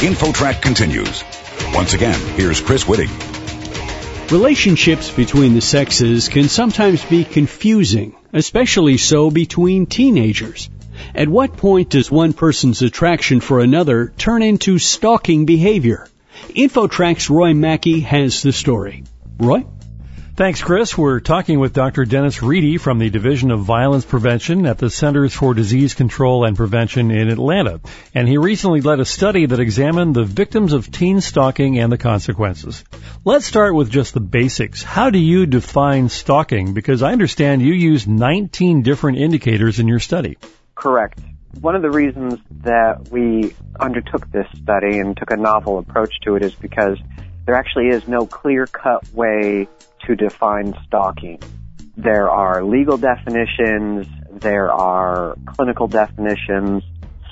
InfoTrack continues. Once again, here's Chris Whitting. Relationships between the sexes can sometimes be confusing, especially so between teenagers. At what point does one person's attraction for another turn into stalking behavior? InfoTrack's Roy Mackey has the story. Roy? Thanks, Chris. We're talking with Dr. Dennis Reidy from the Division of Violence Prevention at the Centers for Disease Control and Prevention in Atlanta. And he recently led a study that examined the victims of teen stalking and the consequences. Let's start with just the basics. How do you define stalking? Because I understand you use 19 different indicators in your study. Correct. One of the reasons that we undertook this study and took a novel approach to it is because there actually is no clear cut way to define stalking. There are legal definitions, there are clinical definitions,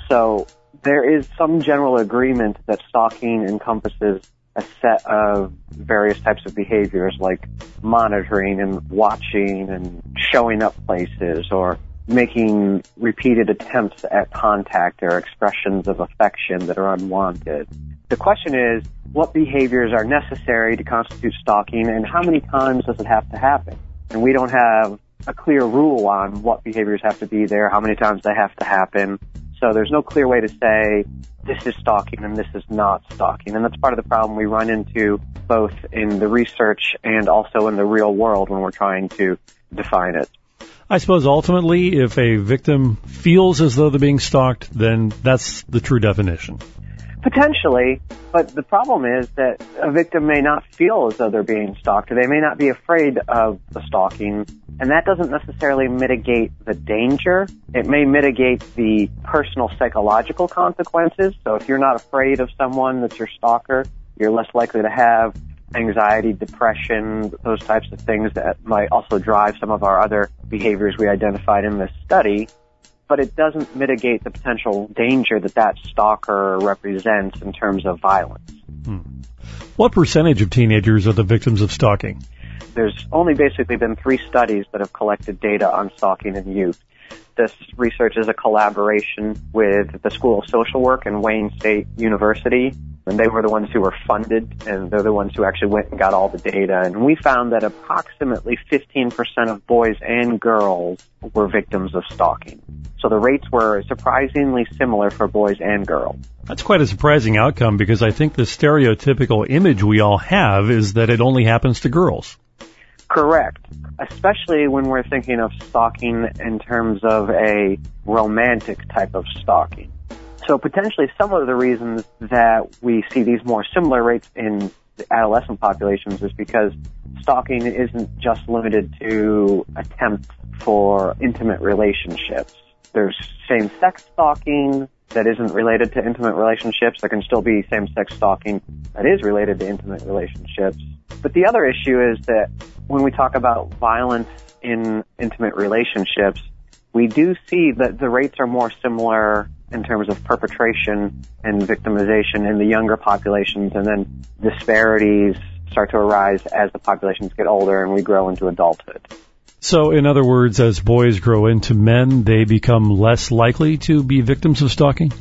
so there is some general agreement that stalking encompasses a set of various types of behaviors like monitoring and watching and showing up places or making repeated attempts at contact or expressions of affection that are unwanted. The question is, what behaviors are necessary to constitute stalking and how many times does it have to happen? And we don't have a clear rule on what behaviors have to be there, how many times they have to happen. So there's no clear way to say this is stalking and this is not stalking. And that's part of the problem we run into both in the research and also in the real world when we're trying to define it. I suppose ultimately, if a victim feels as though they're being stalked, then that's the true definition. Potentially, but the problem is that a victim may not feel as though they're being stalked. They may not be afraid of the stalking, and that doesn't necessarily mitigate the danger. It may mitigate the personal psychological consequences. So if you're not afraid of someone that's your stalker, you're less likely to have anxiety, depression, those types of things that might also drive some of our other behaviors we identified in this study but it doesn't mitigate the potential danger that that stalker represents in terms of violence. Hmm. What percentage of teenagers are the victims of stalking? There's only basically been three studies that have collected data on stalking in youth. This research is a collaboration with the School of Social Work and Wayne State University and they were the ones who were funded, and they're the ones who actually went and got all the data. And we found that approximately 15% of boys and girls were victims of stalking. So the rates were surprisingly similar for boys and girls. That's quite a surprising outcome because I think the stereotypical image we all have is that it only happens to girls. Correct. Especially when we're thinking of stalking in terms of a romantic type of stalking. So potentially some of the reasons that we see these more similar rates in adolescent populations is because stalking isn't just limited to attempts for intimate relationships. There's same-sex stalking that isn't related to intimate relationships. There can still be same-sex stalking that is related to intimate relationships. But the other issue is that when we talk about violence in intimate relationships, we do see that the rates are more similar in terms of perpetration and victimization in the younger populations, and then disparities start to arise as the populations get older and we grow into adulthood. So, in other words, as boys grow into men, they become less likely to be victims of stalking?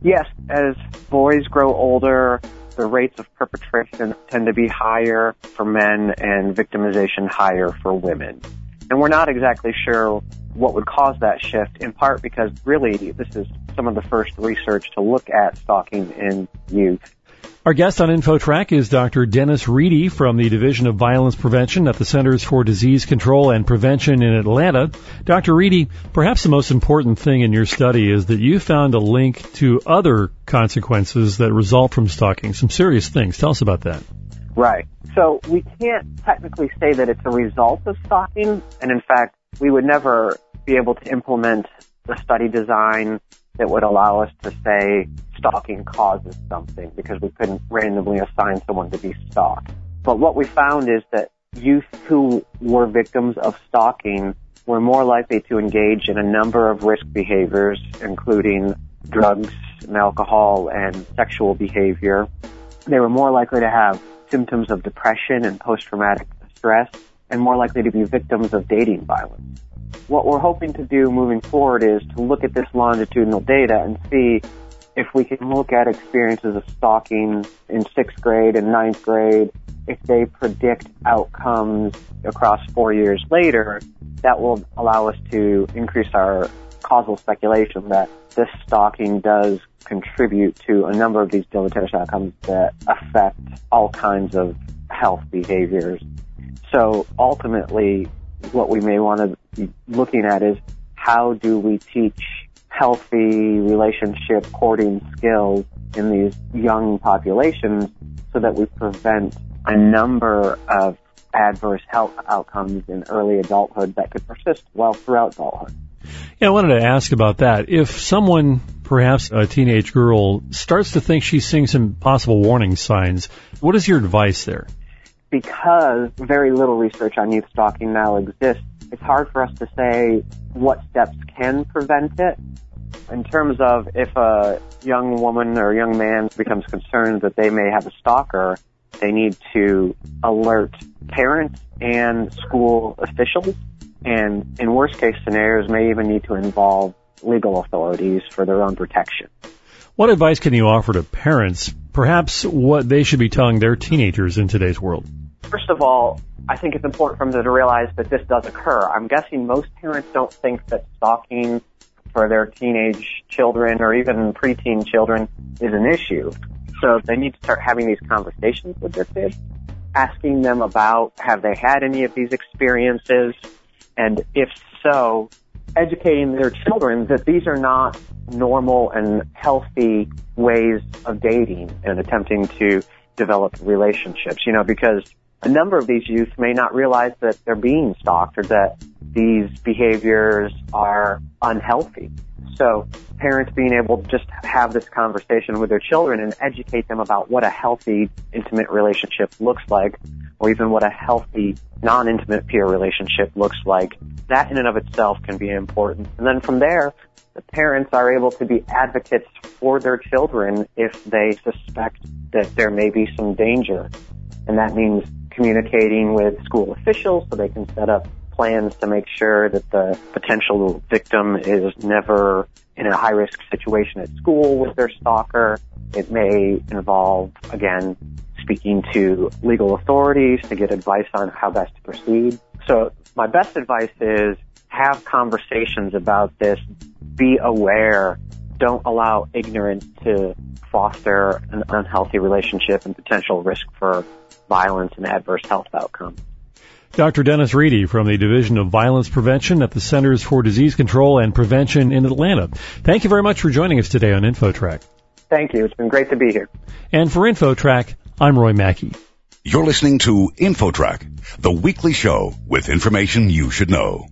Yes, as boys grow older, the rates of perpetration tend to be higher for men and victimization higher for women. And we're not exactly sure what would cause that shift, in part because really this is some of the first research to look at stalking in youth. Our guest on InfoTrack is Dr. Dennis Reidy from the Division of Violence Prevention at the Centers for Disease Control and Prevention in Atlanta. Dr. Reidy, perhaps the most important thing in your study is that you found a link to other consequences that result from stalking, some serious things. Tell us about that. Right. So we can't technically say that it's a result of stalking, and in fact, we would never be able to implement the study design that would allow us to say stalking causes something because we couldn't randomly assign someone to be stalked. But what we found is that youth who were victims of stalking were more likely to engage in a number of risk behaviors, including drugs and alcohol and sexual behavior. They were more likely to have symptoms of depression and post-traumatic stress and more likely to be victims of dating violence. What we're hoping to do moving forward is to look at this longitudinal data and see if we can look at experiences of stalking in sixth grade and ninth grade, if they predict outcomes across four years later, that will allow us to increase our causal speculation that this stalking does contribute to a number of these deleterious outcomes that affect all kinds of health behaviors. So ultimately, what we may want to be looking at is how do we teach healthy relationship courting skills in these young populations so that we prevent a number of adverse health outcomes in early adulthood that could persist well throughout adulthood. Yeah, I wanted to ask about that. If someone, perhaps a teenage girl, starts to think she's seeing some possible warning signs, what is your advice there? Because very little research on youth stalking now exists, it's hard for us to say what steps can prevent it. In terms of if a young woman or young man becomes concerned that they may have a stalker, they need to alert parents and school officials and in worst case scenarios may even need to involve legal authorities for their own protection. What advice can you offer to parents, perhaps what they should be telling their teenagers in today's world? First of all, I think it's important for them to realize that this does occur. I'm guessing most parents don't think that stalking for their teenage children or even preteen children is an issue. So they need to start having these conversations with their kids, asking them about have they had any of these experiences, and if so, educating their children that these are not normal and healthy ways of dating and attempting to develop relationships, you know, because a number of these youth may not realize that they're being stalked or that these behaviors are unhealthy. So parents being able to just have this conversation with their children and educate them about what a healthy intimate relationship looks like or even what a healthy non-intimate peer relationship looks like, that in and of itself can be important. And then from there, the parents are able to be advocates for their children if they suspect that there may be some danger. And that means communicating with school officials so they can set up plans to make sure that the potential victim is never in a high risk situation at school with their stalker. It may involve, again, speaking to legal authorities to get advice on how best to proceed. So my best advice is have conversations about this. Be aware. Don't allow ignorance to foster an unhealthy relationship and potential risk for violence and adverse health outcomes. Dr. Dennis Reidy from the Division of Violence Prevention at the Centers for Disease Control and Prevention in Atlanta. Thank you very much for joining us today on InfoTrack. Thank you. It's been great to be here. And for InfoTrack, I'm Roy Mackey. You're listening to InfoTrack, the weekly show with information you should know.